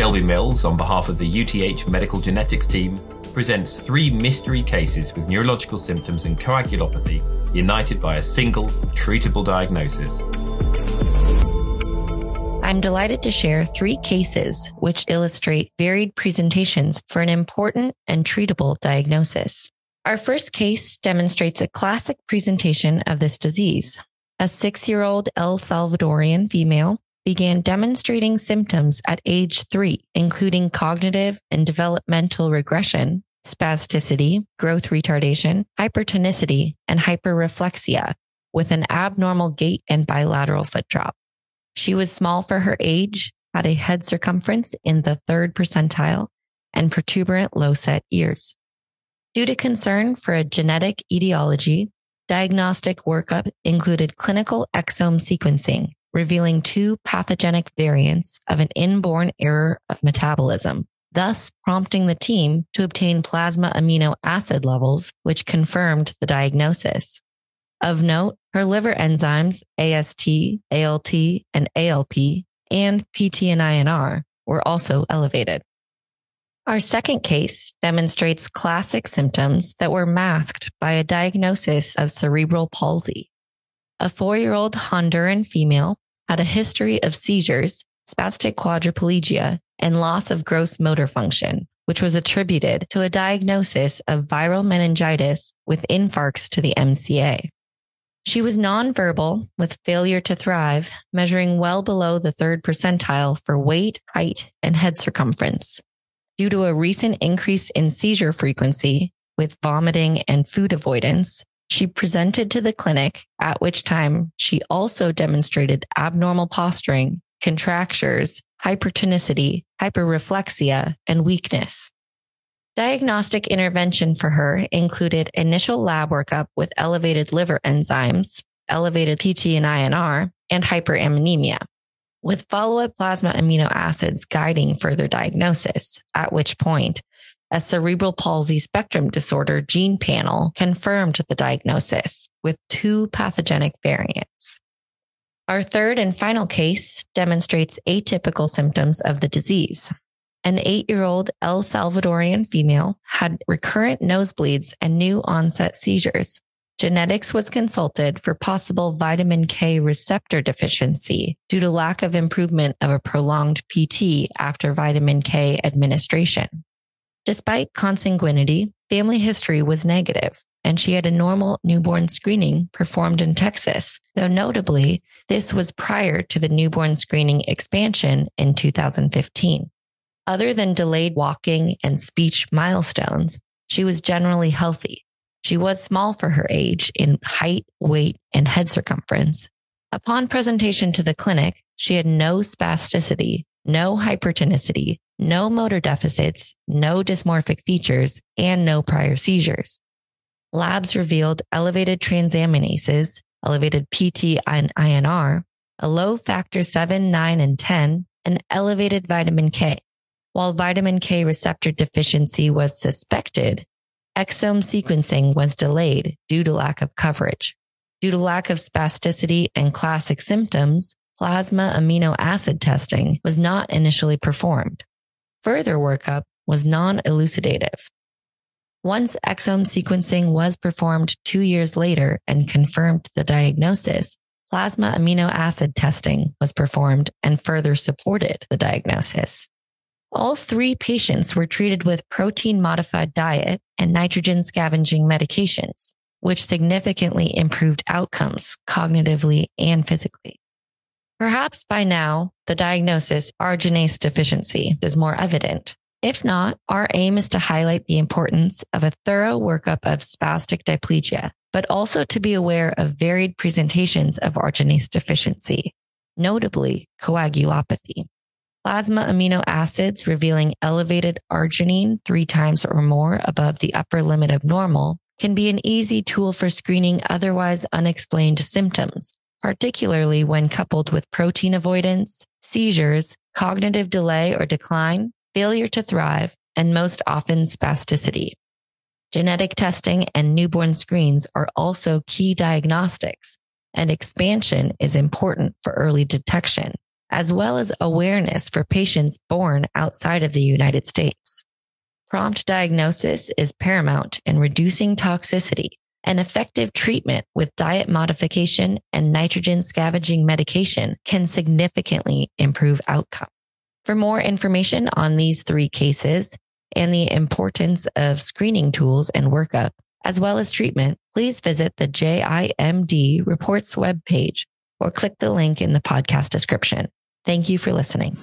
Shelby Mills, on behalf of the UTH Medical Genetics team, presents three mystery cases with neurological symptoms and coagulopathy united by a single treatable diagnosis. I'm delighted to share three cases which illustrate varied presentations for an important and treatable diagnosis. Our first case demonstrates a classic presentation of this disease. A six year old El Salvadorian female began demonstrating symptoms at age three, including cognitive and developmental regression, spasticity, growth retardation, hypertonicity, and hyperreflexia with an abnormal gait and bilateral foot drop. She was small for her age, had a head circumference in the third percentile, and protuberant low set ears. Due to concern for a genetic etiology, diagnostic workup included clinical exome sequencing, revealing two pathogenic variants of an inborn error of metabolism, thus prompting the team to obtain plasma amino acid levels, which confirmed the diagnosis. Of note, her liver enzymes, AST, ALT, and ALP, and PT and INR were also elevated. Our second case demonstrates classic symptoms that were masked by a diagnosis of cerebral palsy. A four year old Honduran female had a history of seizures, spastic quadriplegia, and loss of gross motor function, which was attributed to a diagnosis of viral meningitis with infarcts to the MCA. She was nonverbal with failure to thrive, measuring well below the third percentile for weight, height, and head circumference. Due to a recent increase in seizure frequency with vomiting and food avoidance, she presented to the clinic, at which time she also demonstrated abnormal posturing, contractures, hypertonicity, hyperreflexia, and weakness. Diagnostic intervention for her included initial lab workup with elevated liver enzymes, elevated PT and INR, and hyperammonemia, with follow-up plasma amino acids guiding further diagnosis, at which point a cerebral palsy spectrum disorder gene panel confirmed the diagnosis with two pathogenic variants. Our third and final case demonstrates atypical symptoms of the disease. An eight year old El Salvadorian female had recurrent nosebleeds and new onset seizures. Genetics was consulted for possible vitamin K receptor deficiency due to lack of improvement of a prolonged PT after vitamin K administration. Despite consanguinity, family history was negative, and she had a normal newborn screening performed in Texas, though notably, this was prior to the newborn screening expansion in 2015. Other than delayed walking and speech milestones, she was generally healthy. She was small for her age in height, weight, and head circumference. Upon presentation to the clinic, she had no spasticity, no hypertonicity, no motor deficits, no dysmorphic features, and no prior seizures labs revealed elevated transaminases, elevated PT and INR, a low factor 7, 9, and 10, and elevated vitamin K. While vitamin K receptor deficiency was suspected, exome sequencing was delayed due to lack of coverage. Due to lack of spasticity and classic symptoms, plasma amino acid testing was not initially performed. Further workup was non-elucidative. Once exome sequencing was performed two years later and confirmed the diagnosis, plasma amino acid testing was performed and further supported the diagnosis. All three patients were treated with protein modified diet and nitrogen scavenging medications, which significantly improved outcomes cognitively and physically. Perhaps by now, the diagnosis arginase deficiency is more evident. If not, our aim is to highlight the importance of a thorough workup of spastic diplegia, but also to be aware of varied presentations of arginase deficiency, notably coagulopathy. Plasma amino acids revealing elevated arginine three times or more above the upper limit of normal can be an easy tool for screening otherwise unexplained symptoms, particularly when coupled with protein avoidance, seizures, cognitive delay or decline, failure to thrive, and most often spasticity. Genetic testing and newborn screens are also key diagnostics, and expansion is important for early detection, as well as awareness for patients born outside of the United States. Prompt diagnosis is paramount in reducing toxicity and effective treatment with diet modification and nitrogen scavenging medication can significantly improve outcome. For more information on these three cases and the importance of screening tools and workup, as well as treatment, please visit the JIMD reports webpage or click the link in the podcast description. Thank you for listening.